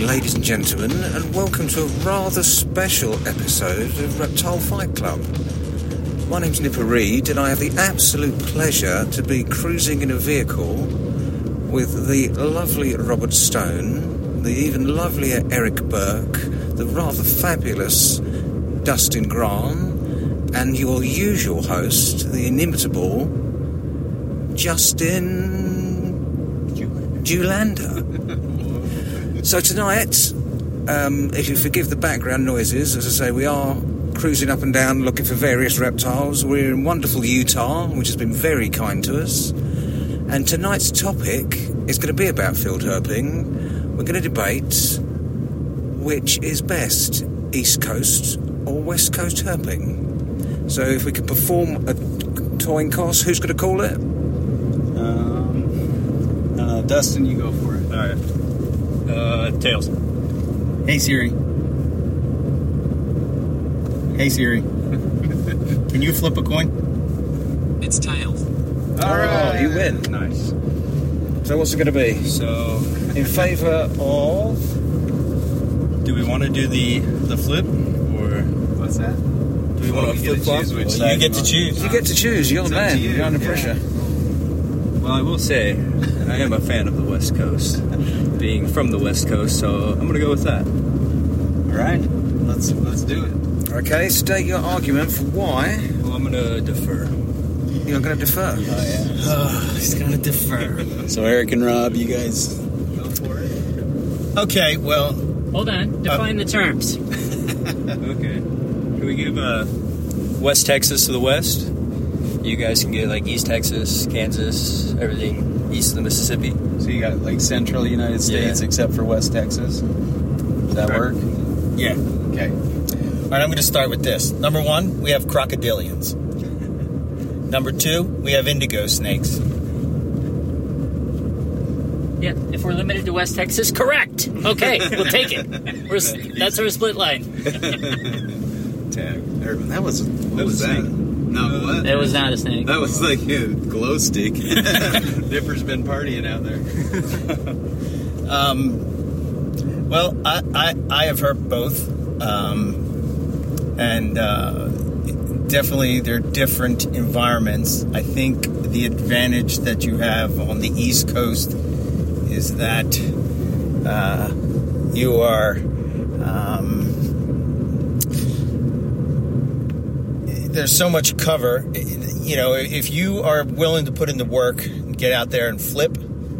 evening, ladies and gentlemen, and welcome to a rather special episode of Reptile Fight Club. My name's Nipper Reed, and I have the absolute pleasure to be cruising in a vehicle with the lovely Robert Stone, the even lovelier Eric Burke, the rather fabulous Dustin Graham, and your usual host, the inimitable Justin Julander. So tonight, um, if you forgive the background noises, as I say, we are cruising up and down looking for various reptiles. We're in wonderful Utah, which has been very kind to us. And tonight's topic is going to be about field herping. We're going to debate which is best, East Coast or West Coast herping. So if we could perform a toying course, who's going to call it? Um, uh, Dustin, you go for it. All right. Uh, tails. Hey Siri. Hey Siri. Can you flip a coin? It's tails. All right, you win. Nice. So what's it going to be? So, In favour of. do we want to do the the flip or What's that? do we Well, want we to get flip to flop? choose which Well, side you get we to want. choose. You get to choose. You're the It's up man. to you, You're under yeah. pressure. Well, I will say, I am a fan of the West Coast, being from the West Coast, so I'm gonna go with that. All right. Let's let's do it. Okay, state your argument for why Well, I'm gonna defer. you're going to defer. Oh, yeah. he's gonna defer. so Eric and Rob, you guys. Go for it. Okay. Well, Hold on. Define the terms. Okay. Can we give uh, West Texas to the west? You guys can get like East Texas, Kansas, everything east of the Mississippi. so you got like central United States Yeah. except for West Texas. Does that Correct. work? Yeah. Okay. All right, I'm going to start with this. Number one, we have crocodilians. Number two, we have indigo snakes. Yeah, if we're limited to West Texas, correct. Okay, we'll take it. We're, that's our split line. Tag. There- That was What was that? No, what? It was not a snake. That was like a glow stick. Dipper's been partying out there. Um, well, I, I, I have heard both. Um, and uh, definitely they're different environments. I think the advantage that you have on the East Coast is that uh, you are. Um, there's so much cover. You know, if you are willing to put in the work, get out there and flip,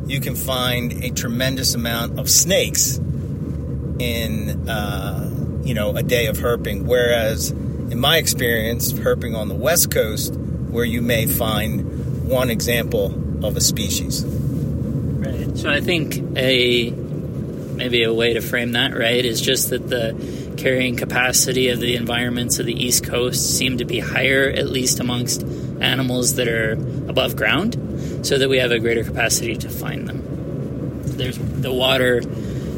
you can find a tremendous amount of snakes in, uh, you know, a day of herping. Whereas, in my experience, herping on the West Coast, where you may find one example of a species. Right. So I think a maybe a way to frame that right is just that the carrying capacity of the environments of the East Coast seem to be higher, at least amongst animals that are above ground, so that we have a greater capacity to find them. There's the water.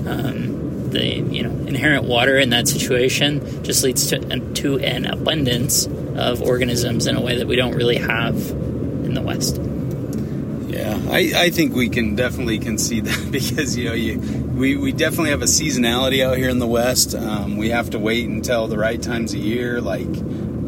Um, the you know inherent water in that situation just leads to, to an abundance of organisms in a way that we don't really have in the West. Yeah, I, I think we can definitely concede that because you know you we, we definitely have a seasonality out here in the West. Um, we have to wait until the right times of year, like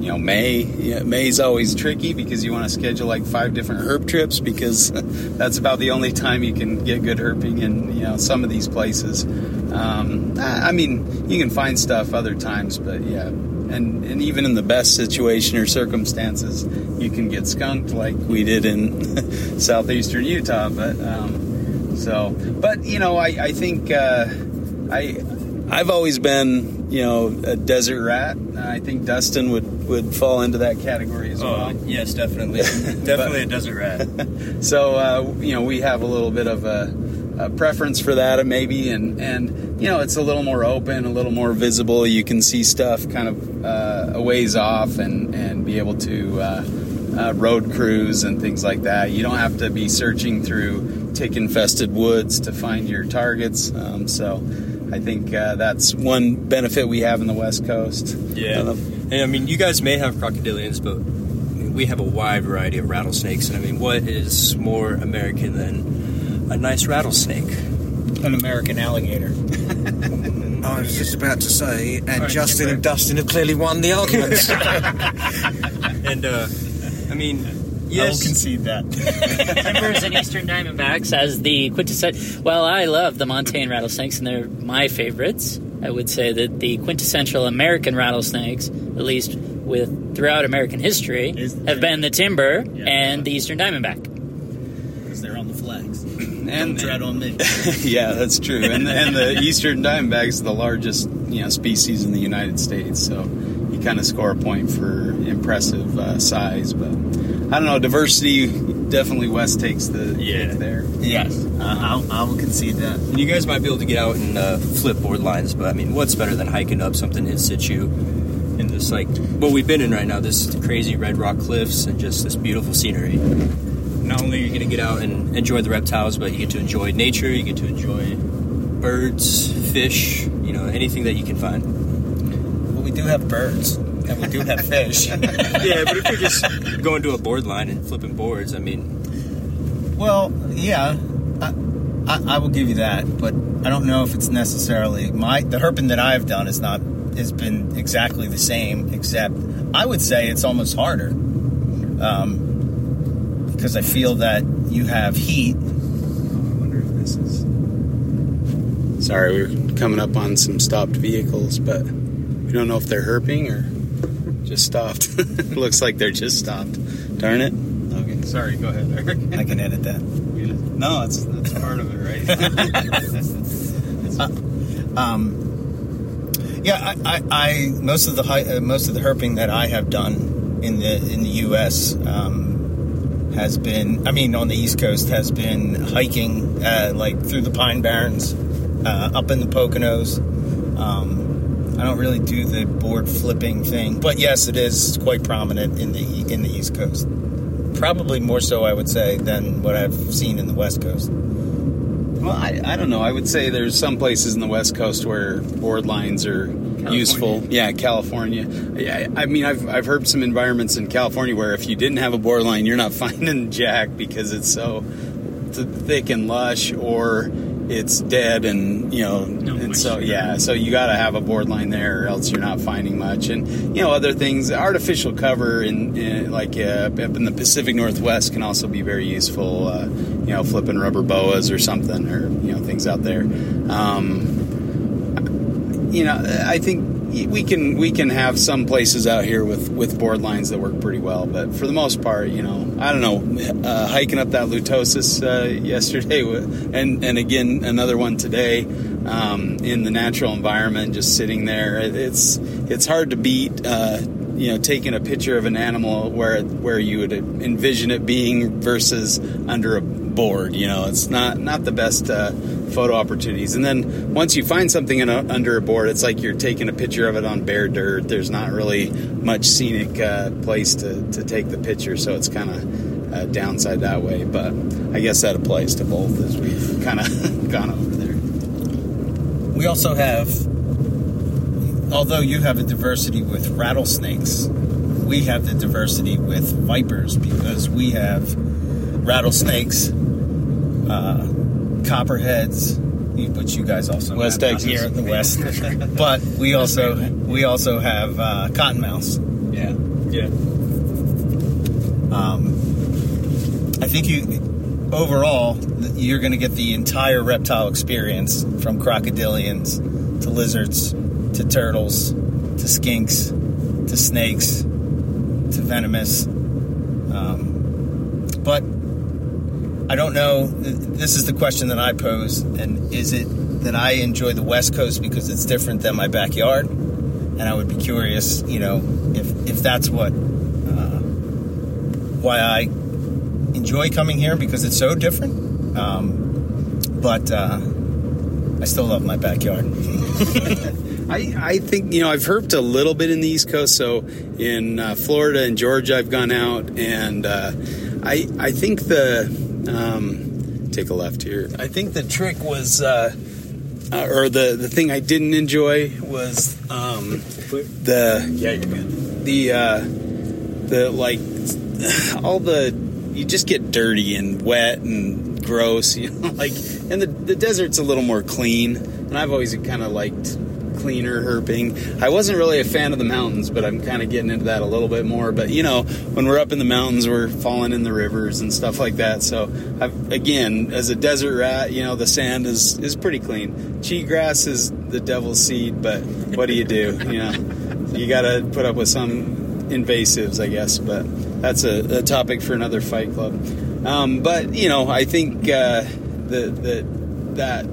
you know May. Yeah, May's always tricky because you want to schedule like five different herp trips because that's about the only time you can get good herping in you know some of these places. Um, I I mean, you can find stuff other times, but yeah. And, and even in the best situation or circumstances, you can get skunked like we did in southeastern Utah. But um, so, but you know, I, I think uh, I I've always been you know a desert rat. I think Dustin would would fall into that category as well. Oh, yes, definitely, definitely a desert rat. So uh, you know, we have a little bit of a, a preference for that, maybe, and and you know, it's a little more open, a little more visible. You can see stuff kind of uh, a ways off, and and be able to uh, uh, road cruise and things like that. You don't have to be searching through tick-infested woods to find your targets. Um, so. I think uh, that's one benefit we have in the West Coast. Yeah, and I mean, you guys may have crocodilians, but we have a wide variety of rattlesnakes. And I mean, what is more American than a nice rattlesnake? an American alligator. I was just about to say, and right, Justin and Dustin have clearly won the argument. And uh, I mean, I will concede that. Timbers and Eastern Diamondbacks as the quintessential. Well, I love the Montane rattlesnakes, and they're my favorites. I would say that the quintessential American rattlesnakes, at least with throughout American history, have been the timber Yeah. and the Eastern Diamondback. Because they're on the flags. And Don't tread on me. yeah, that's true. And and the eastern diamondback is the largest you know species in the United States, so you kind of score a point for impressive uh, size. But I don't know, diversity definitely West takes the Yeah. there. Yes, uh, I'll, I will concede that. And you guys might be able to get out and uh, flip board lines, but I mean, what's better than hiking up something in situ in this like what we've been in right now? This crazy red rock cliffs and just this beautiful scenery. Not only are you going to get out and enjoy the reptiles, but you get to enjoy nature. You get to enjoy birds, fish, you know, anything that you can find. Well, we do have birds, and we do have fish. yeah, but if you're just going to a board line and flipping boards, I mean, Well, yeah, I, I, I will give you that, but I don't know if it's necessarily my the herping that I've done is not has been exactly the same, except I would say it's almost harder, um, because I feel that you have heat. I wonder if this is. Sorry, we're coming up on some stopped vehicles, but we don't know if they're herping or just stopped. Looks like they're just stopped. Darn it. Okay, sorry. Go ahead, Eric. I can edit that. No, that's that's part of it, right? Um, yeah, I, I, I most of the hi- uh, most of the herping that I have done in the in the U.S. Um, has been, I mean, on the East Coast has been hiking uh, like through the Pine Barrens, uh, up in the Poconos. Um, I don't really do the board flipping thing, but yes, it is quite prominent in the in the East Coast. Probably more so, I would say, than what I've seen in the West Coast. Well, I, I don't know. I would say there's some places in the West Coast where board lines are useful. Yeah, California. Yeah, I mean, I've, I've heard some environments in California where if you didn't have a board line, you're not finding jack because it's so thick and lush or it's dead and, you know, and so, yeah, so you got to have a board line there or else you're not finding much. And, you know, other things, artificial cover in, in like uh, up in the Pacific Northwest can also be very useful, uh, you know, flipping rubber boas or something or, you know, things out there. Um, you know, I think we can we can have some places out here with with board lines that work pretty well, but for the most part, you know, I don't know, uh, hiking up that lutosus uh, yesterday, and and again another one today um, in the natural environment, just sitting there. It's it's hard to beat. Uh, you know, taking a picture of an animal where where you would envision it being versus under a board. You know, it's not not the best uh, photo opportunities. And then once you find something in a, under a board, it's like you're taking a picture of it on bare dirt. There's not really much scenic uh, place to, to take the picture, so it's kind of uh, downside that way. But I guess that applies to both as we've kind of gone over there. We also have, although you have a diversity with rattlesnakes, we have the diversity with vipers because we have rattlesnakes, uh, copperheads, which you guys also West have out Texas. here in the west. but we also we also have uh, cottonmouths. Yeah. yeah, Um, I think you overall you're going to get the entire reptile experience from crocodilians to lizards to turtles to skinks to snakes to venomous. Um, but I don't know. This is the question that I pose, and is it that I enjoy the West Coast because it's different than my backyard? And I would be curious, you know, if if that's what uh, why I enjoy coming here because it's so different. Um, but uh, I still love my backyard. I, I think you know I've herped a little bit in the East Coast. So in uh, Florida and Georgia, I've gone out, and uh, I I think the um, take a left here. I think the trick was, uh, uh, or the the thing I didn't enjoy was um, the yeah you're good. The uh, the like all the you just get dirty and wet and gross, you know. Like, and the the desert's a little more clean, and I've always kind of liked cleaner herping. I wasn't really a fan of the mountains, but I'm kind of getting into that a little bit more. But you know, when we're up in the mountains, we're falling in the rivers and stuff like that. So I've, again, as a desert rat, you know, the sand is is pretty clean. Cheatgrass is the devil's seed, but what do you do? You know, you got to put up with some invasives, I guess. But that's a, a topic for another fight club. Um, but you know, I think uh, the the that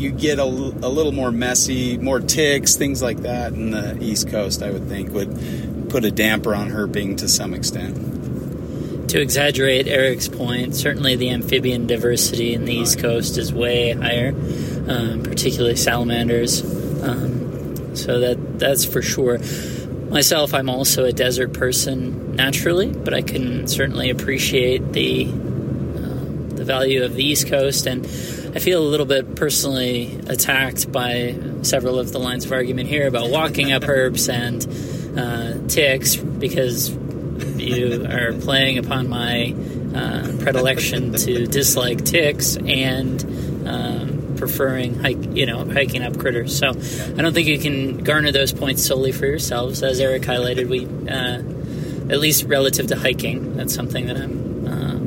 you get a, a, little more messy, more ticks, things like that in the East Coast. I would think would put a damper on herping to some extent. To exaggerate Eric's point, certainly the amphibian diversity in the East Coast is way higher, um, particularly salamanders. Um, so that that's for sure. Myself, I'm also a desert person naturally, but I can certainly appreciate the value of the East Coast, and I feel a little bit personally attacked by several of the lines of argument here about walking up herbs and uh, ticks because you are playing upon my uh, predilection to dislike ticks and. Um, preferring hike, you know, hiking up critters. So I don't think you can garner those points solely for yourselves. As Eric highlighted, we uh, at least relative to hiking, that's something that I'm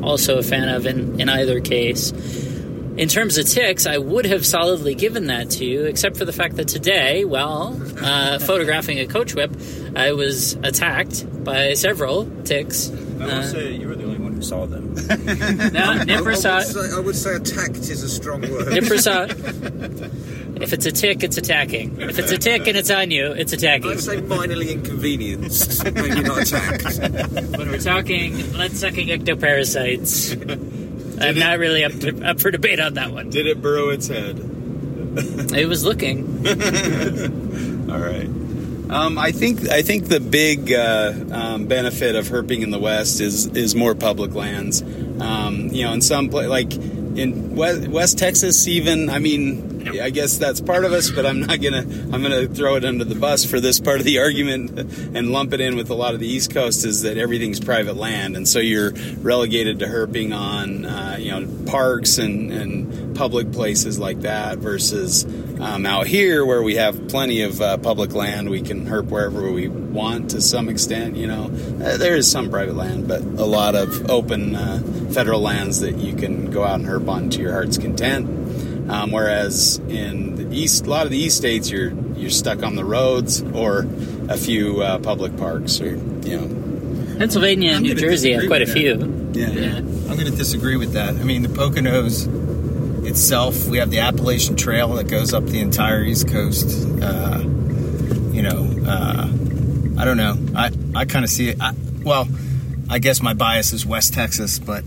also a fan of in, in either case. In terms of ticks, I would have solidly given that to you, except for the fact that today, while uh, photographing a coach whip, I was attacked by several ticks. I will Uh, say you were the only one who saw them. no, Nipper I, saw would say, I would say attacked is a strong word. Nipper saw If it's a tick, it's attacking. If it's a tick and it's on you, it's attacking. I'd say minorly inconvenienced, maybe not attacked. When we're talking blood-sucking ectoparasites, I'm not really up, to, up for debate on that one. Did it burrow its head? It was looking. All right. Um, I think I think the big uh, um, benefit of herping in the West is is more public lands. Um, you know, in some pla- like in West, West Texas, even I mean, I guess that's part of us, but I'm not gonna I'm gonna throw it under the bus for this part of the argument and lump it in with a lot of the East Coast is that everything's private land, and so you're relegated to herping on uh, you know parks and, and public places like that versus um, out here where we have plenty of uh, public land, we can herp wherever we want to some extent. You know, uh, there is some private land, but a lot of open uh, federal lands that you can go out and herp on to your heart's content. Um, whereas in the east, a lot of the east states, you're you're stuck on the roads or a few uh, public parks, or you know, Pennsylvania and New Jersey have quite a with few. yeah. Yeah. I'm going to disagree with that. I mean, the Poconos itself, we have the Appalachian Trail that goes up the entire East Coast. Uh, you know, uh, I don't know. I, I kind of see it. I, well, I guess my bias is West Texas, but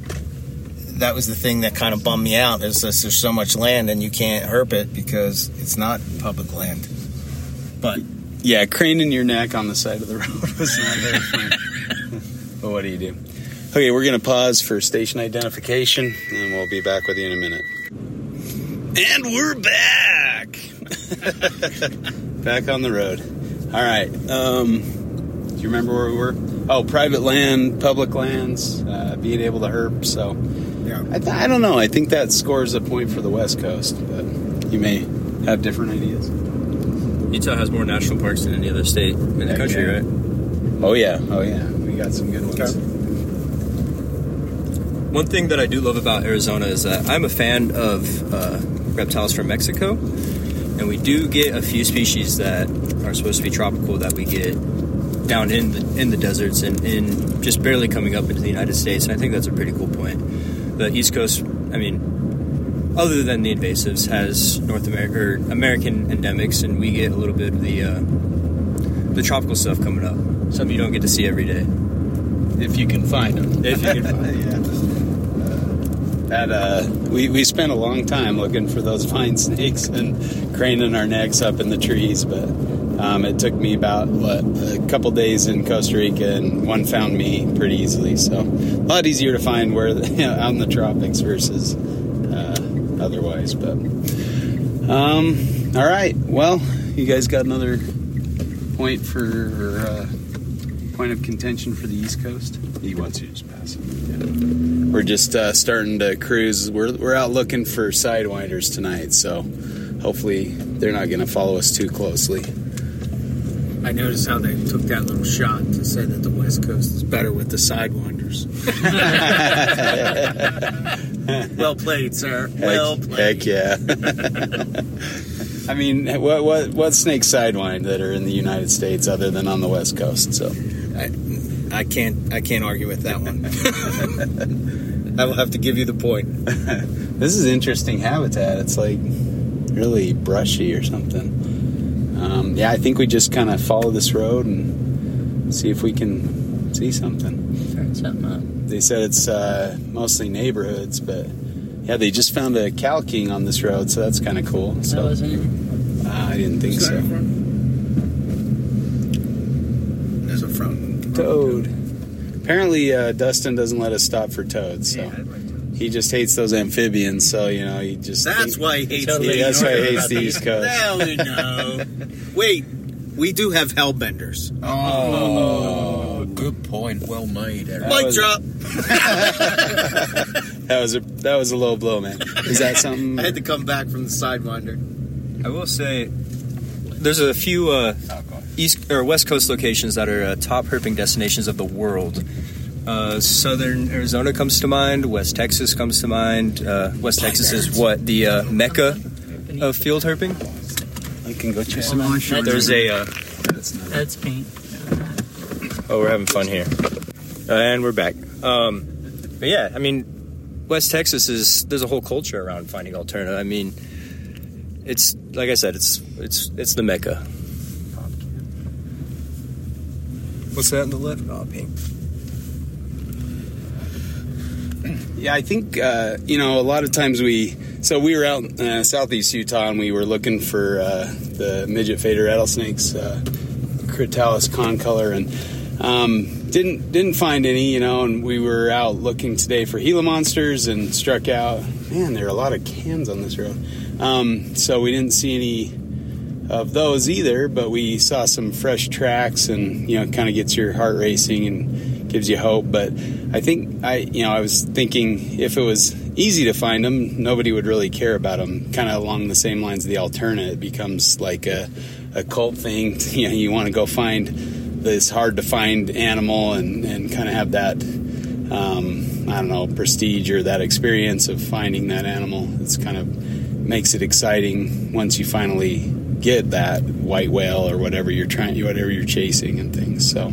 that was the thing that kind of bummed me out is there's so much land and you can't herp it because it's not public land. But Yeah, craning your neck on the side of the road was not very fun. but what do you do? Okay, we're going to pause for station identification, and we'll be back with you in a minute. And we're back! back on the road. All right. Um, do you remember where we were? Oh, private land, public lands, uh, being able to herp. So, yeah, I, th- I don't know. I think that scores a point for the West Coast, but you may have different ideas. Utah has more national parks than any other state in the Heck country, yeah. right? Oh, yeah. Oh, yeah. We got some good ones. Okay. One thing that I do love about Arizona is that I'm a fan of uh, reptiles from Mexico, and we do get a few species that are supposed to be tropical that we get down in the in the deserts and in just barely coming up into the United States. And I think that's a pretty cool point. The East Coast, I mean, other than the invasives, has North America or American endemics, and we get a little bit of the uh, the tropical stuff coming up. Something you don't get to see every day. If you can find them. If you can find it. That uh, we we spent a long time looking for those fine snakes and craning our necks up in the trees, but um, it took me about what a couple days in Costa Rica, and one found me pretty easily. So a lot easier to find where the, you know, out in the tropics versus uh, otherwise. But um, all right, well, you guys got another point for or, uh, point of contention for the East Coast. He wants you to just pass it. Yeah. we're just uh, starting to cruise. We're we're out looking for sidewinders tonight, so hopefully they're not going to follow us too closely. I noticed how they took that little shot to say that the West Coast is better with the sidewinders. well played, sir. Well Heck, played. heck yeah. I mean, what what what snake sidewind that are in the United States other than on the West Coast? So I, I can't. I can't argue with that one. I will have to give you the point. this is interesting habitat. It's like really brushy or something. Um, yeah, I think we just kind of follow this road and see if we can see something. Turn something up. They said it's uh, mostly neighborhoods, but yeah, they just found a Cal king on this road, so that's kind of cool. That So wasn't uh, I didn't think so. There's a front. Toad. Apparently, uh, Dustin doesn't let us stop for toads, so he just hates those amphibians. So you know, he just That's think- why he hates Totally the That's why he hates Coast. the East Coast. Hell no. Wait, we do have hellbenders. Oh, good point. Well made, Eric. Mic drop. That was a that was a low blow, man. Is that something? I had to come back from the sidewinder. I will say, there's a few uh, east or west coast locations that are uh, top herping destinations of the world. Uh, Southern Arizona comes to mind. West Texas comes to mind. Uh, West Texas is what the uh, mecca of field herping. I can go check some That's- There's a uh, That's paint. oh, we're having fun here, and we're back. Um, but yeah, I mean, West Texas is there's a whole culture around finding alterna. I mean, it's like I said, it's it's it's the mecca. What's that on the left? Oh, pink. Yeah, I think uh, you know a lot of times we. So we were out in uh, southeast Utah and we were looking for uh, the midget faded rattlesnakes, uh, Crotalus concolor, and um, didn't didn't find any. You know, and we were out looking today for Gila monsters and struck out. Man, there are a lot of cans on this road. Um, so we didn't see any of those either, but we saw some fresh tracks, and you know, kind of gets your heart racing and gives you hope. But I think I, you know, I was thinking if it was easy to find them, nobody would really care about them. Kind of along the same lines of the alterna, it becomes like a, a cult thing. You know, you want to go find this hard to find animal and and kind of have that. Um, I don't know, prestige or that experience of finding that animal. It's kind of makes it exciting once you finally get that white whale or whatever you're trying, whatever you're chasing and things. So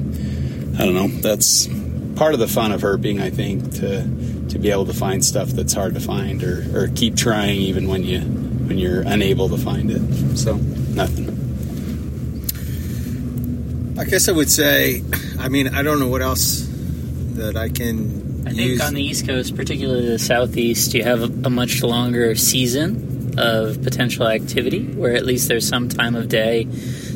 I don't know. That's part of the fun of herping, I think, to to be able to find stuff that's hard to find or, or keep trying even when you when you're unable to find it. So nothing. I guess I would say, I mean, I don't know what else that I can I think use. on the East Coast, particularly the Southeast, you have a, a much longer season of potential activity where at least there's some time of day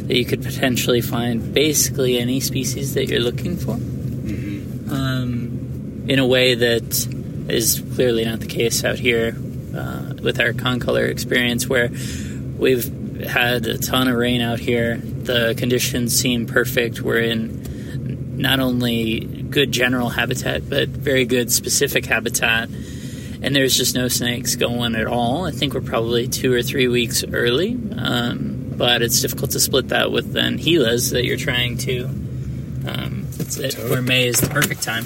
that you could potentially find basically any species that you're looking for. Um, in a way that is clearly not the case out here uh, with our concolor experience, where we've had a ton of rain out here. The conditions seem perfect. We're in not only good general habitat, but very good specific habitat. And there's just no snakes going at all. I think we're probably two or three weeks early, um, but it's difficult to split that with then Gilas that you're trying to. Um, that, where May is the perfect time.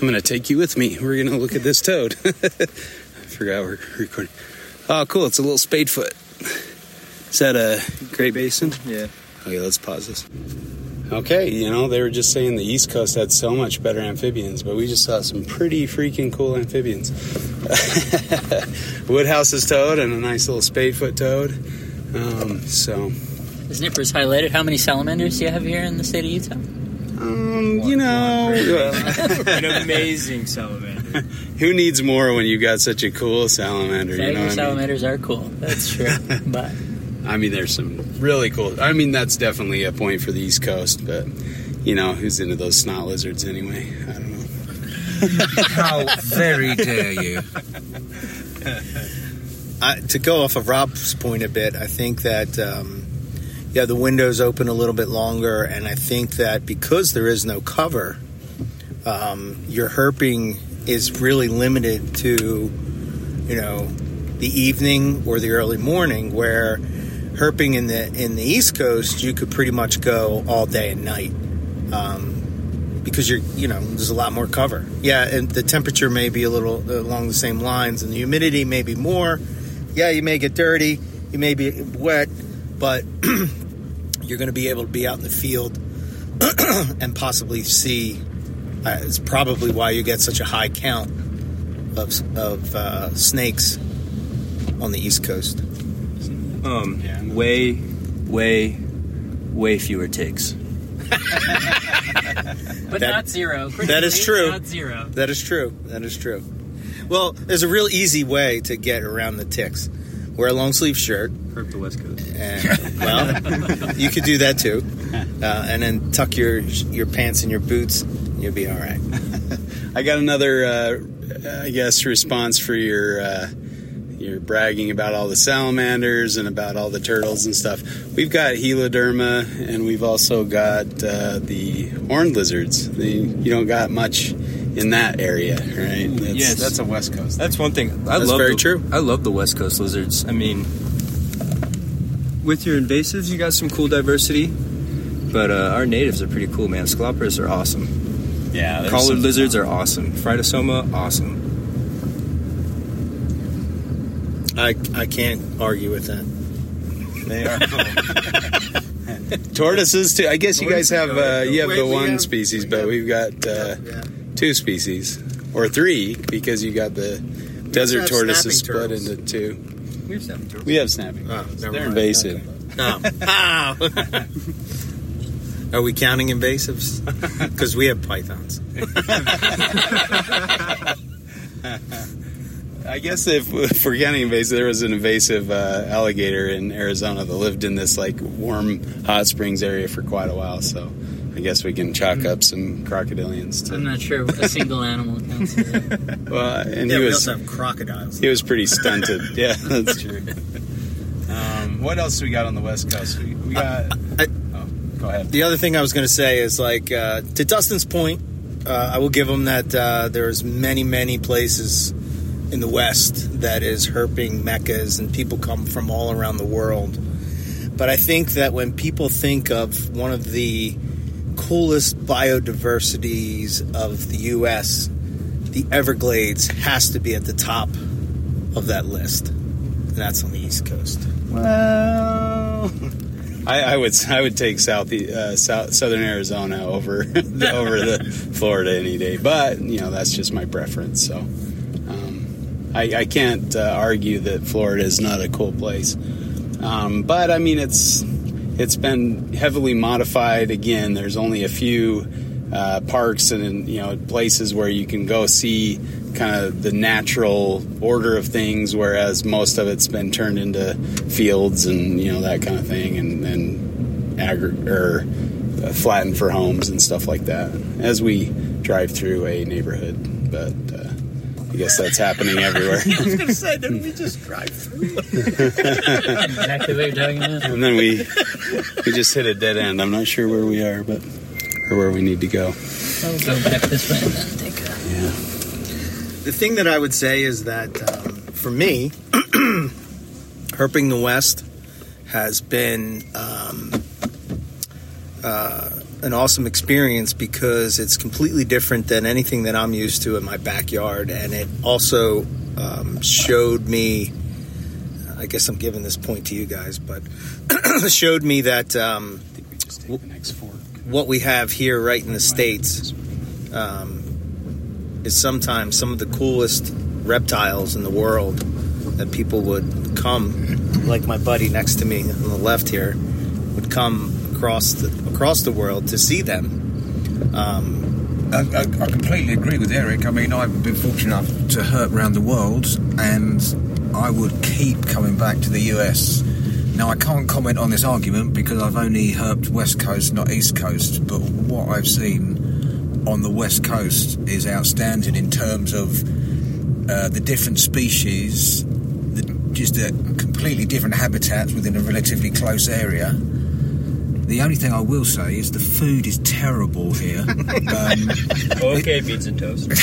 I'm gonna take you with me. We're gonna look at this toad. I forgot we're recording. Oh, cool! It's a little spadefoot. Is that a Great Basin? Yeah. Okay, let's pause this. Okay, you know they were just saying the East Coast had so much better amphibians, but we just saw some pretty freaking cool amphibians. Woodhouse's toad and a nice little spadefoot toad. Um, so, Is Nippers highlighted? How many salamanders do you have here in the state of Utah? um, you know, An amazing salamander. who needs more when you've got such a cool salamander? You know what I mean? salamanders are cool. That's true. but I mean, there's some really cool. I mean, that's definitely a point for the East Coast, but you know, who's into those snot lizards anyway? I don't know. How very dare you? I, to go off of Rob's point a bit, I think that um, yeah, the windows open a little bit longer, and I think that because there is no cover, um, your herping is really limited to, you know, the evening or the early morning. Where herping in the in the East Coast, you could pretty much go all day and night. Um, because you're, you know, there's a lot more cover. Yeah, and the temperature may be a little along the same lines, and the humidity may be more. Yeah, you may get dirty, you may be wet, but you're going to be able to be out in the field and possibly see. Uh, it's probably why you get such a high count of of uh, snakes on the East Coast. Um, Yeah. way, way, way fewer ticks. But That- not zero. that is true. Not zero. That is true. That is true. Well, there's a real easy way to get around the ticks. Wear a long sleeve shirt. Herp the West Coast. And, well, you could do that too, uh, and then tuck your your pants and your boots. You'll be all right. I got another, uh, I guess, response for your uh, your bragging about all the salamanders and about all the turtles and stuff. We've got Heloderma, and we've also got uh, the horned lizards. You don't got much in that area, right? That's, Yes. that's a West Coast. That's one thing. I That's love very the, true. I love the West Coast lizards. I mean, with your invasives, you got some cool diversity, but uh, our natives are pretty cool, man. Sceloporus are awesome. yeah, Collared lizards are awesome. Phrynosoma, awesome. I I can't argue with that. They are cool. Tortoises too. I guess you guys have uh, you have the one species, but we've got uh, two species or three because you got the desert tortoises split into two. We have seven turtles. We have snapping. Oh. They're mind. invasive. No. Are we counting invasives? Because we have pythons. I guess if, if we're counting invasive, there was an invasive uh, alligator in Arizona that lived in this like warm hot springs area for quite a while. So I guess we can chalk up some crocodilians I'm not sure a single animal counts as a Well, and Yeah, he we was also have crocodiles. he was pretty stunted. yeah, that's true. Um, what else we got on the West Coast? We, we got. I- oh, go ahead. The other thing I was going to say is like uh, to Dustin's point, uh, I will give him that uh, there's many many places in the West that is herping meccas and people come from all around the world. But I think that when people think of one of the coolest biodiversities of the U.S., the Everglades has to be at the top of that list, and that's on the East Coast. Well, I, I would I would take south, uh, south southern Arizona over the, over the Florida any day, but you know that's just my preference. So I, I can't uh, argue that Florida is not a cool place, um, but I mean it's it's been heavily modified. Again, there's only a few uh, parks and you know places where you can go see kind of the natural order of things, whereas most of it's been turned into fields and you know that kind of thing, and and agri- or uh, flattened for homes and stuff like that. As we drive through a neighborhood, but. Uh, I guess that's happening everywhere. I was going to say, didn't we just drive through? exactly what you're talking about. and then we we just hit a dead end. I'm not sure where we are, but or where we need to go. I'll go back this way and then take a Yeah. The thing that I would say is that um, for me, herping the West has been um, uh, an awesome experience because it's completely different than anything that I'm used to in my backyard, and it also um, showed me. I guess I'm giving this point to you guys, but showed me that um, what we have here right in the states um, is sometimes some of the coolest reptiles in the world that people would come like my buddy next to me on the left here would come across the across the world to see them um, I, I, I completely agree with Eric. I mean, I've been fortunate enough to herp around the world, and I would keep coming back to the US. Now, I can't comment on this argument because I've only herped West Coast, not East Coast, but what I've seen on the West Coast is outstanding in terms of uh, the different species, the, just the completely different habitats within a relatively close area. The only thing I will say is the food is terrible here. um, Okay, beans and toast.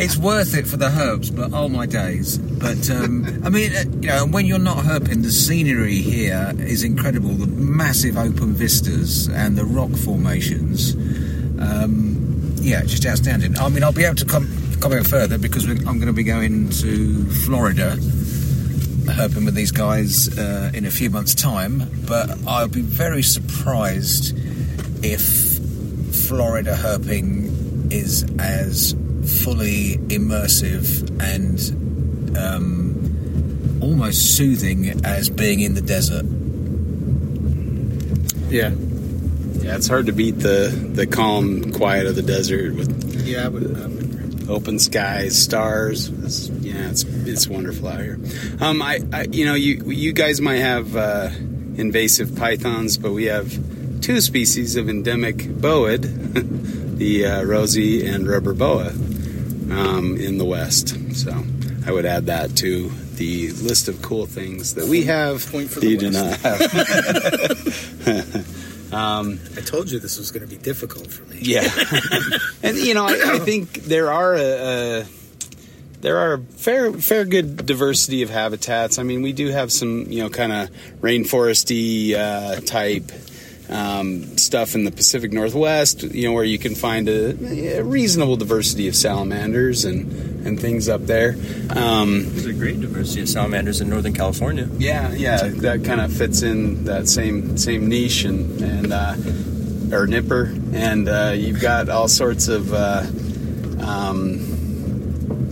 it's worth it for the herbs, but oh my days! But um, I mean, uh, you know, when you're not herping, the scenery here is incredible. The massive open vistas and the rock formations. Um, yeah, just outstanding. I mean, I'll be able to come comment further because we're, I'm going to be going to Florida herping with these guys uh, in a few months' time. But I'll be very surprised if Florida herping is as fully immersive and um, almost soothing as being in the desert. Yeah. Yeah, it's hard to beat the the calm quiet of the desert with Yeah, I would, I would agree. Open skies, stars. It's, yeah, it's it's wonderful out here. Um, I, I you know you you guys might have uh, invasive pythons, but we have two species of endemic boid, the uh, rosy and rubber boa, um, in the west. So I would add that to the list of cool things that we have. Point for that the you do not have. um, I told you this was going to be difficult for me. yeah, and you know, I, I think there are a, a there are fair fair good diversity of habitats. I mean, we do have some you know kind of rainforesty uh, type um, stuff in the Pacific Northwest. You know, where you can find a, a reasonable diversity of salamanders and and things up there. Um, There's a great diversity of salamanders in Northern California. yeah, yeah, that kind of fits in that same same niche and and uh, or nipper, and uh, you've got all sorts of uh, um,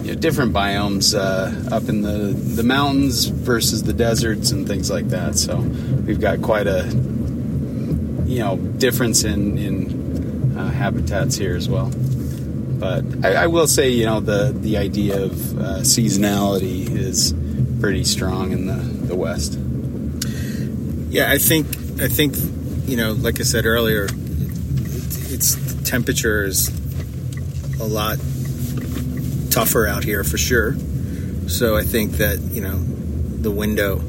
you know, different biomes uh, up in the the mountains versus the deserts and things like that. So we've got quite a you know difference in in uh, habitats here as well. But I, I will say, you know, the the idea of uh, seasonality is pretty strong in the the West. Yeah, I think I think you know, like I said earlier, it's temperature is a lot tougher out here for sure. So I think that you know the window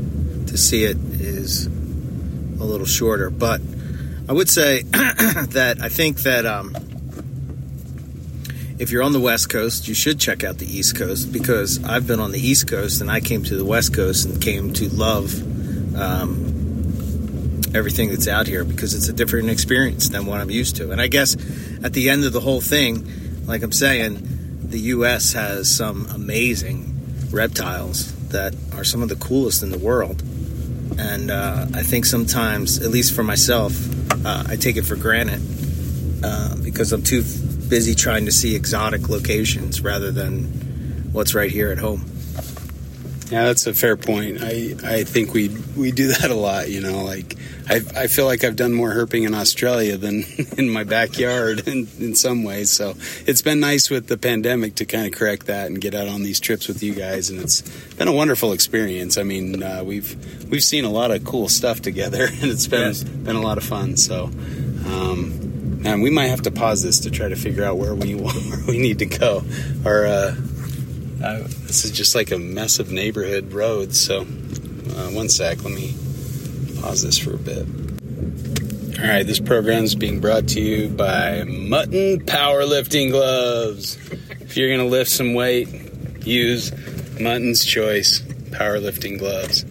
to see it is a little shorter. But I would say that I think that um, if you're on the West Coast, you should check out the East Coast because I've been on the East Coast and I came to the West Coast and came to love um, everything that's out here because it's a different experience than what I'm used to. And I guess at the end of the whole thing, like I'm saying, the U.S. has some amazing reptiles that are some of the coolest in the world. And uh, I think sometimes, at least for myself, uh, I take it for granted uh, because I'm too busy trying to see exotic locations rather than what's right here at home. Yeah, that's a fair point. I, I think we we do that a lot. You know, like I I feel like I've done more herping in Australia than in my backyard in, in some ways. So it's been nice with the pandemic to kind of correct that and get out on these trips with you guys, and it's been a wonderful experience. I mean, uh, we've we've seen a lot of cool stuff together, and it's been Yes. been a lot of fun. So. Um, and we might have to pause this to try to figure out where we where we need to go. Our uh, uh, this is just like a mess of neighborhood roads. So, uh, one sec, let me pause this for a bit. All right, this program is being brought to you by Mutton Powerlifting Gloves. If you're going to lift some weight, use Mutton's Choice Powerlifting Gloves.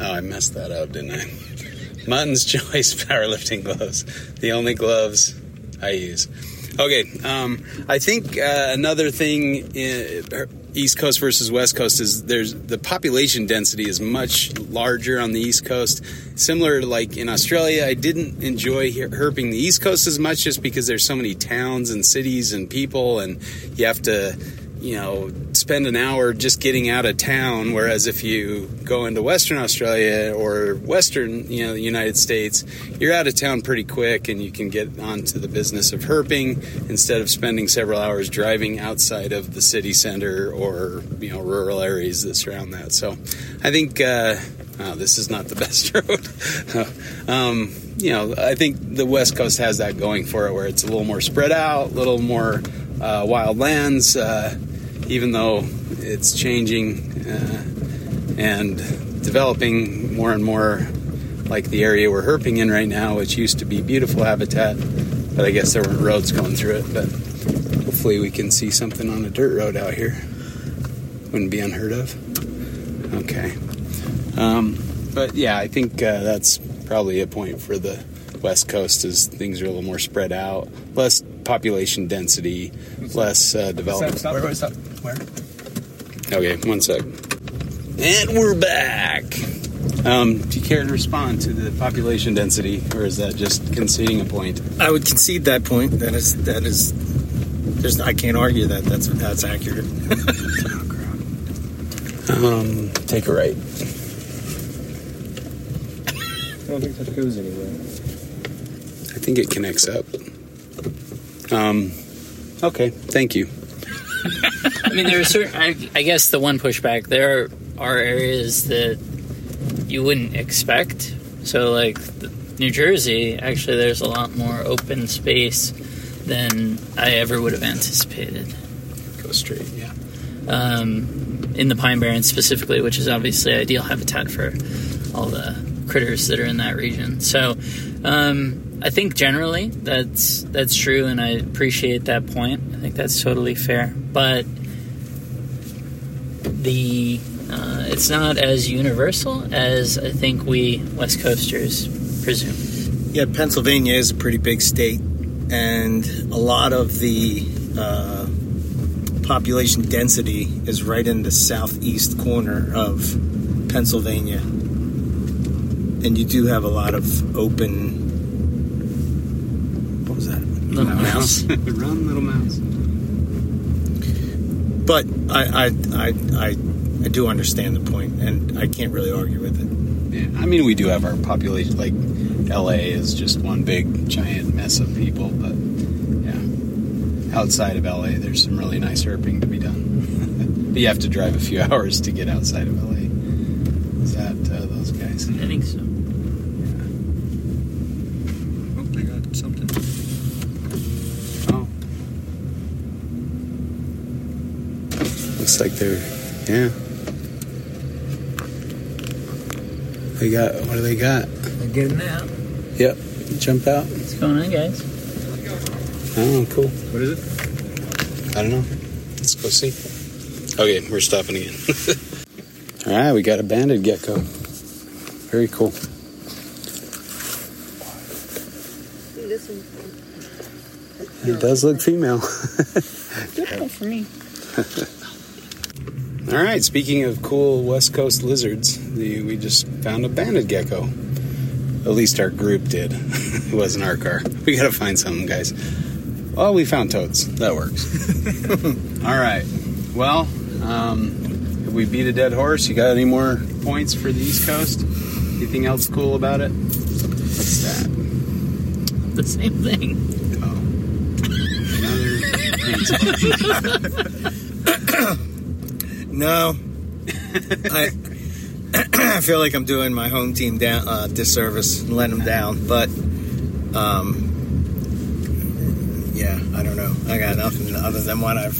Oh, I messed that up, didn't I? Mutton's Choice Powerlifting Gloves. The only gloves I use. Okay, um, I think uh, another thing, in, East Coast versus West Coast, is there's the population density is much larger on the East Coast. Similar to like in Australia, I didn't enjoy herping the East Coast as much just because there's so many towns and cities and people, and you have to, you know, spend an hour just getting out of town. Whereas if you go into Western Australia or Western, you know, the United States, you're out of town pretty quick, and you can get onto the business of herping instead of spending several hours driving outside of the city center or you know rural areas that surround that. So, I think uh, oh, this is not the best road. um, you know, I think the West Coast has that going for it, where it's a little more spread out, a little more uh, wild lands. Uh, even though it's changing uh, and developing more and more like the area we're herping in right now, which used to be beautiful habitat, but I guess there weren't roads going through it. But hopefully, we can see something on a dirt road out here. Wouldn't be unheard of. Okay. Um, but yeah, I think uh, that's probably a point for the West Coast is things are a little more spread out, less population density, less uh, development. Where was that? Where? Okay, one sec. And we're back. Um, do you care to respond to the population density, or is that just conceding a point? I would concede that point. That is that is. There's I can't argue that. That's that's accurate. Um, take a right. I don't think that goes anywhere. I think it connects up. Um, okay, thank you. I mean, there are certain. I, I guess the one pushback there are areas that you wouldn't expect. So, like New Jersey, actually, there's a lot more open space than I ever would have anticipated. Go straight, yeah. Um, in the Pine Barrens specifically, which is obviously ideal habitat for all the critters that are in that region. So, um, I think generally that's that's true, and I appreciate that point. I think that's totally fair, but the uh, it's not as universal as I think we West Coasters presume. Yeah, Pennsylvania is a pretty big state, and a lot of the uh, population density is right in the southeast corner of Pennsylvania. And you do have a lot of open. What was that? Little mouse. Run, little mouse. But I, I, I, I, I do understand the point, and I can't really argue with it. Yeah, I mean, we do have our population. Like, LA is just one big giant mess of people, but yeah, outside of LA, there's some really nice herping to be done. but you have to drive a few hours to get outside of LA. Is that uh, those guys? I think so. Oh, they got something. Oh, looks like they're yeah. They got what do they got? They're getting out. Yep, jump out. What's going on, guys? Oh, cool. What is it? I don't know. Let's go see. Okay, we're stopping again. All right, we got a banded gecko. Very cool. It does look female. Good for me. All right, speaking of cool West Coast lizards, the, we just found a banded gecko. At least our group did. it wasn't our car. We got to find something, guys. Well, we found toads. That works. All right. Well, um, we beat a dead horse? You got any more points for the East Coast? Anything else cool about it? What's that? The same thing. Oh. Another No, I, I feel like I'm doing my home team down uh, disservice and letting them down. But, um, yeah, I don't know. I got nothing other than what I've.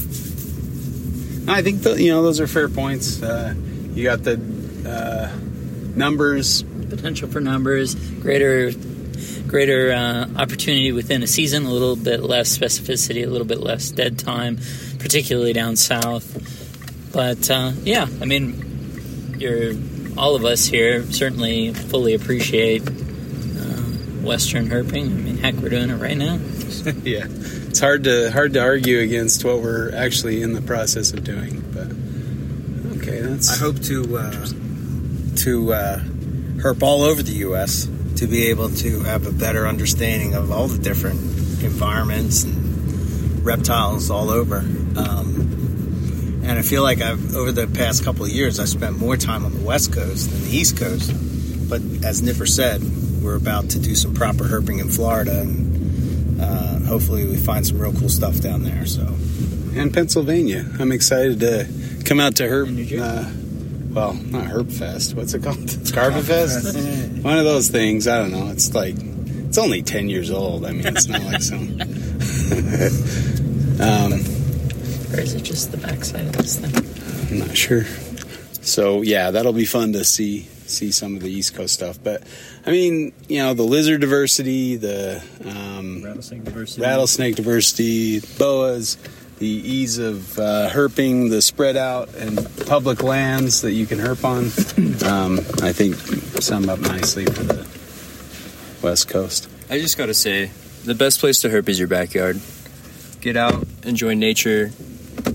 I think the, you know those are fair points. Uh, you got the uh, numbers. Potential for numbers, greater greater uh, opportunity within a season, a little bit less specificity, a little bit less dead time, particularly down south. But uh, yeah, I mean, you're all of us here certainly fully appreciate uh, Western herping. I mean, heck, we're doing it right now. yeah, it's hard to hard to argue against what we're actually in the process of doing. But okay, that's I hope to uh, to uh, herp all over the U.S. to be able to have a better understanding of all the different environments and reptiles all over. Um, and I feel like I've over the past couple of years, I've spent more time on the West Coast than the East Coast. But as Nipper said, we're about to do some proper herping in Florida, and uh, hopefully we find some real cool stuff down there. So and Pennsylvania. I'm excited to come out to Herb. In New Jersey. Uh, well, not Herp Fest. What's it called? Carpet Fest. One of those things. I don't know. It's like it's only ten years old. I mean, it's not like some. um, Or is it just the backside of this thing? I'm not sure. So yeah, that'll be fun to see see some of the East Coast stuff. But I mean, you know, the lizard diversity, the um, Rattlesnake diversity. rattlesnake diversity, boas, the ease of uh, herping, the spread out and public lands that you can herp on. Um, I think sum up nicely for the West Coast. I just gotta say, the best place to herp is your backyard. Get out, enjoy nature,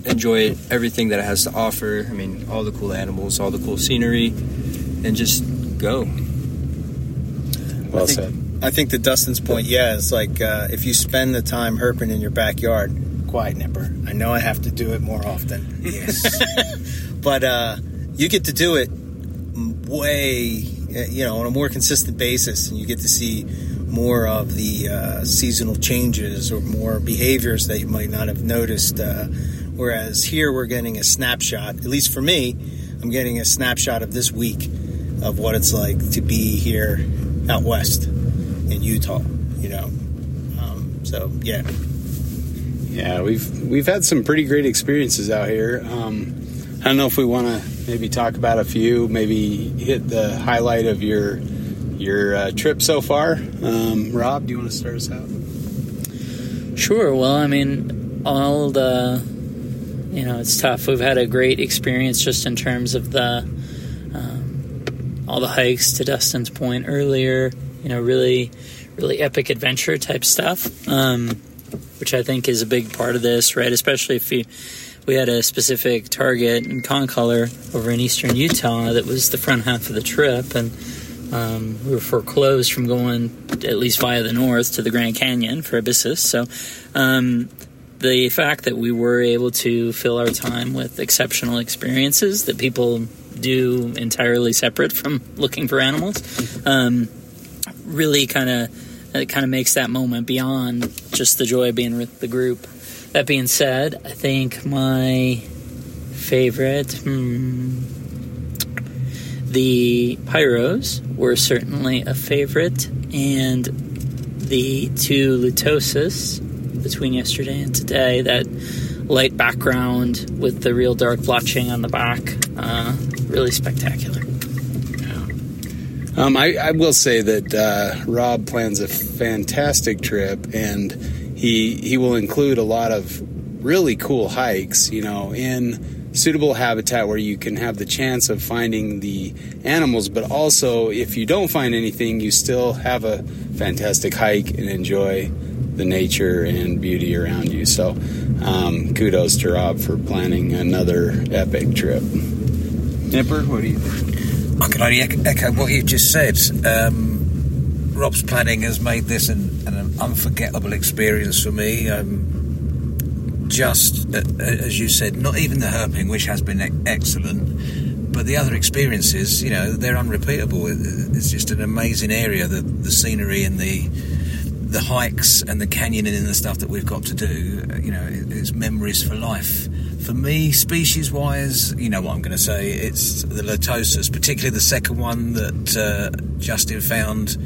enjoy everything that it has to offer. I mean, all the cool animals, all the cool scenery, and just go. Well I think, said. I think to Dustin's point, yeah, it's like uh, if you spend the time herping in your backyard, quiet nipper. I know I have to do it more often. Yes. but uh, you get to do it way, uh, you know, on a more consistent basis, and you get to see more of the uh, seasonal changes or more behaviors that you might not have noticed. Uh, whereas here, we're getting a snapshot. At least for me, I'm getting a snapshot of this week of what it's like to be here out west in Utah. You know, um, so yeah. Yeah, we've we've had some pretty great experiences out here. Um, I don't know if we want to maybe talk about a few, maybe hit the highlight of your your uh, trip so far. Um, Rob, do you want to start us out? Sure. Well, I mean, all the, you know, it's tough. We've had a great experience just in terms of the, um, all the hikes to Dustin's point earlier. You know, really, really epic adventure type stuff, um, which I think is a big part of this, right? Especially if you, we had a specific target in Concolor over in eastern Utah that was the front half of the trip, and um, we were foreclosed from going at least via the north to the Grand Canyon for Abyssus. So um, the fact that we were able to fill our time with exceptional experiences that people do entirely separate from looking for animals um, really kind of it kind of makes that moment beyond just the joy of being with the group. That being said, I think my favorite. Hmm, the Pyros were certainly a favorite, and the two Lutosus between yesterday and today, that light background with the real dark blotching on the back, uh, really spectacular. Um, I, I will say that uh, Rob plans a fantastic trip, and he he will include a lot of really cool hikes. You know, in suitable habitat where you can have the chance of finding the animals, but also if you don't find anything, you still have a fantastic hike and enjoy the nature and beauty around you. So, um, kudos to Rob for planning another epic trip. Nipper, what do you think? I can only echo what you've just said. Um, Rob's planning has made this an, an unforgettable experience for me. Um, just uh, as you said, not even the herping, which has been e- excellent, but the other experiences, you know, they're unrepeatable. It's just an amazing area. The, the scenery and the the hikes and the canyoning and the stuff that we've got to do, uh, you know, it's memories for life. For me, species wise, you know what I'm going to say, it's the Lutosus, particularly the second one that uh, Justin found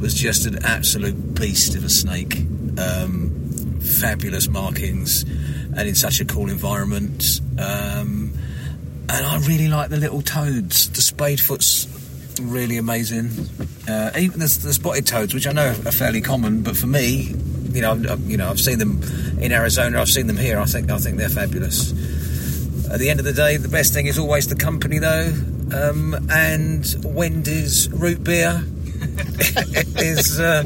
was just an absolute beast of a snake. Um, fabulous markings and in such a cool environment. Um, and I really like the little toads. The spadefoot's really amazing. Uh, even the, the spotted toads, which I know are fairly common, but for me, you know, I've, you know, I've seen them in Arizona. I've seen them here. I think I think they're fabulous. At the end of the day, the best thing is always the company, though. Um, and Wendy's root beer is uh,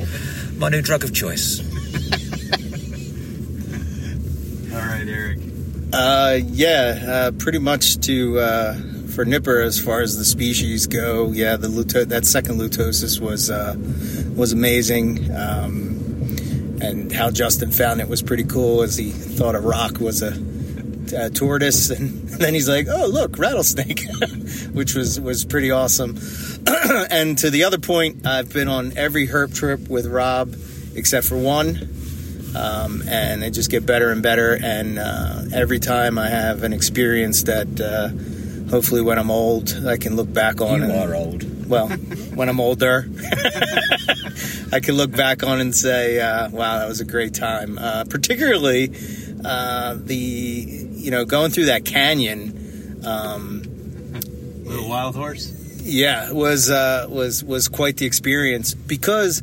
my new drug of choice. All right, Eric. Uh, yeah, uh, pretty much to uh, for Nipper as far as the species go. Yeah, the luto- that second lutosus was uh, was amazing, um, and how Justin found it was pretty cool. As he thought a rock was a, a tortoise, and then he's like, "Oh, look, rattlesnake," which was was pretty awesome. and to the other point, I've been on every herp trip with Rob except for one um, and they just get better and better. And uh, every time I have an experience that uh, hopefully when I'm old, I can look back on. You and, are old. Well, when I'm older, I can look back on and say, uh, "Wow, that was a great time." Uh, particularly uh, the you know going through that canyon. Um, Little wild horse. Yeah, was uh, was was quite the experience because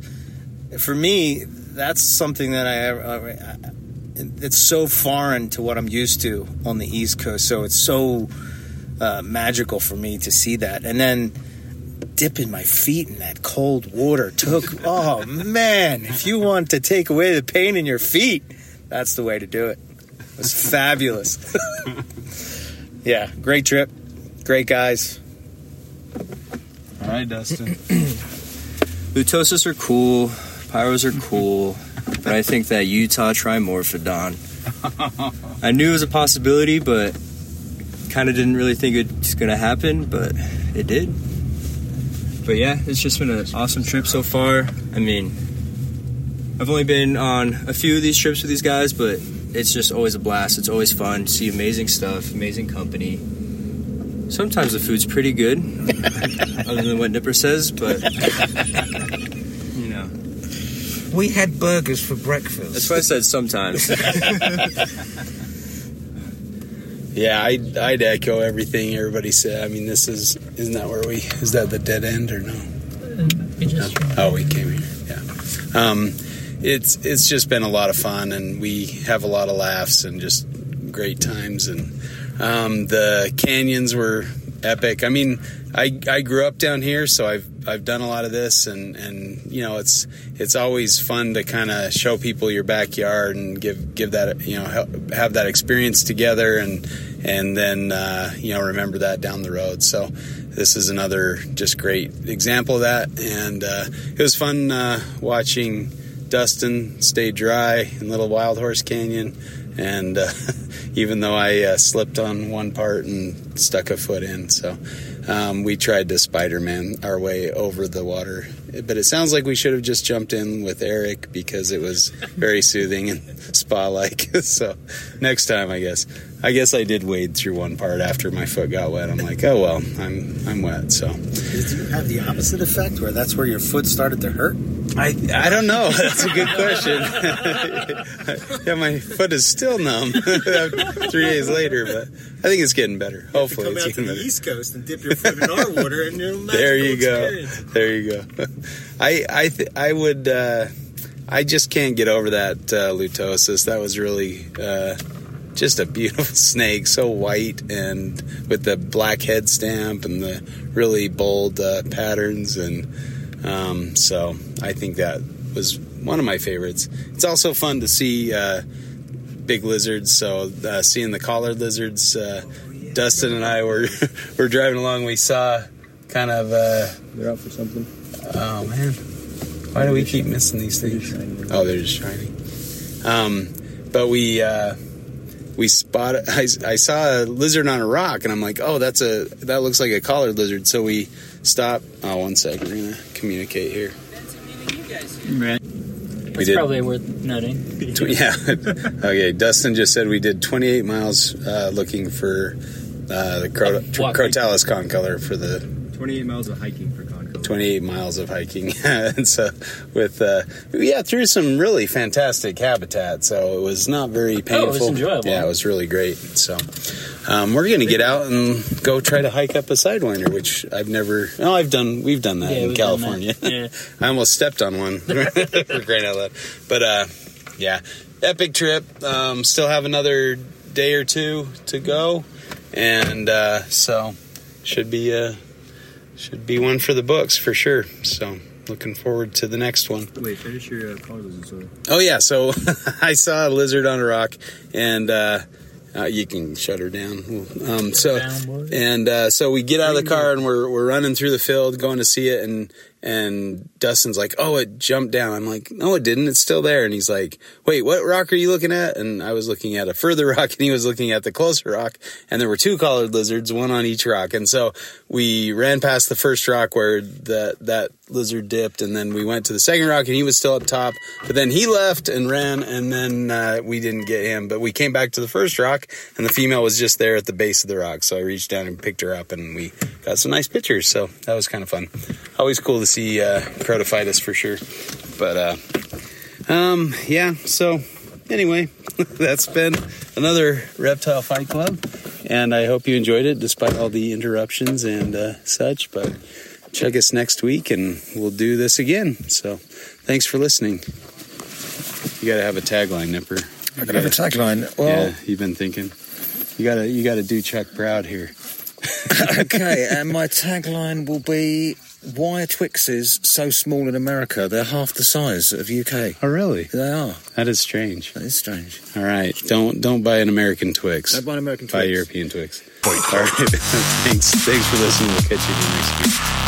for me that's something that I, uh, it's so foreign to what I'm used to on the East Coast. So it's so uh, magical for me to see that, and then dipping my feet in that cold water took. oh man, if you want to take away the pain in your feet, that's the way to do it. It was fabulous. yeah, great trip, great guys. All right, Dustin. Lutosus are cool. Pyros are cool. but I think that Utah Trimorphodon. I knew it was a possibility, but kind of didn't really think it was going to happen, but it did. But yeah, it's just been an awesome trip so far. I mean, I've only been on a few of these trips with these guys, but it's just always a blast. It's always fun. to See amazing stuff, amazing company. Sometimes the food's pretty good, other than what Nipper says, but you know. We had burgers for breakfast. That's why I said sometimes. Yeah, I'd, I'd echo everything everybody said. I mean, this is isn't that where we is that the dead end or no? We just Oh, we came here. Yeah. Um, it's it's just been a lot of fun, and we have a lot of laughs and just great times. And um, the canyons were epic. I mean, I I grew up down here, so I've I've done a lot of this, and and you know, it's it's always fun to kind of show people your backyard and give give that you know help, have that experience together, and and then uh, you know remember that down the road. So this is another just great example of that, and uh, it was fun uh, watching Dustin stay dry in Little Wild Horse Canyon, and uh, even though I uh, slipped on one part and stuck a foot in, so um, we tried to Spider-Man our way over the water. But it sounds like we should have just jumped in with Eric because it was very soothing and spa-like. so next time, I guess. I guess I did wade through one part after my foot got wet. I'm like, oh well, I'm I'm wet. So Did you have the opposite effect where that's where your foot started to hurt? I I don't know. That's a good question. yeah, my foot is still numb three days later, but I think it's getting better. Hopefully, come out to the better. East Coast and dip your foot in our water, and you'll There you go. There you go. I I th- I would. Uh, I just can't get over that uh, lutosus. That was really uh, just a beautiful snake, so white and with the black head stamp and the really bold uh, patterns, and um, so I think that was one of my favorites. It's also fun to see uh, big lizards. So uh, seeing the collared lizards, uh, Dustin and I were were driving along. We saw kind of. Uh, They're out for something. Oh man, why do we keep missing these things? Oh, they're just shiny. Um, but we uh, we spotted. I, I saw a lizard on a rock, and I'm like, oh, that's a that looks like a collared lizard. So we stop. Oh, one sec. We're gonna communicate here. Right. We That's did. probably worth noting. Tw- yeah. okay. Dustin just said we did 28 miles uh, looking for uh, the Cro- Of what? Crotalus concolor for the 28 miles of hiking for. 28 miles of hiking. And so with uh yeah through some really fantastic habitat. So it was not very painful Oh, it was enjoyable. yeah it was really great. So um, we're gonna get out and go try to hike up a sidewinder which i've never oh i've done we've done that Yeah, in california that. Yeah. i almost stepped on one. For out loud but uh yeah. Epic trip. Um still have another day or two to go. And uh so should be uh should be one for the books for sure. So looking forward to the next one. Wait, finish your uh, collar lizard story. Oh yeah, so I saw a lizard on a rock, and uh, uh, you can shut her down. Um, so Down, and uh, so we get out of the car and we're we're running through the field going to see it, and and Dustin's like, "Oh, it jumped down." I'm like, "No, it didn't. It's still there." And he's like, "Wait, what rock are you looking at?" And I was looking at a further rock, and he was looking at the closer rock, and there were two collared lizards, one on each rock. And so we ran past the first rock where that that lizard dipped, and then we went to the second rock, and he was still up top. But then he left and ran, and then uh, we didn't get him. But we came back to the first rock, and the female was just there at the base of the rock. So I reached down and picked her up, and we got some nice pictures. So that was kind of fun. Always cool to see uh, Crotaphytus for sure. But uh, um, yeah. So anyway, that's been another Reptile Fight Club, and I hope you enjoyed it despite all the interruptions and uh, such. But check us next week, and we'll do this again. So, thanks for listening. You got to have a tagline, Nipper. I could have a tagline. Well, yeah, you've been thinking. You gotta, you gotta do Chuck proud here. okay, and my tagline will be why are Twixes so small in America? They're half the size of UK. Oh, really? They are. That is strange. That is strange. All right, don't don't buy an American Twix. Don't buy an American Twix. Buy. European Twix. All right, thanks. Thanks for listening. We'll catch you next week.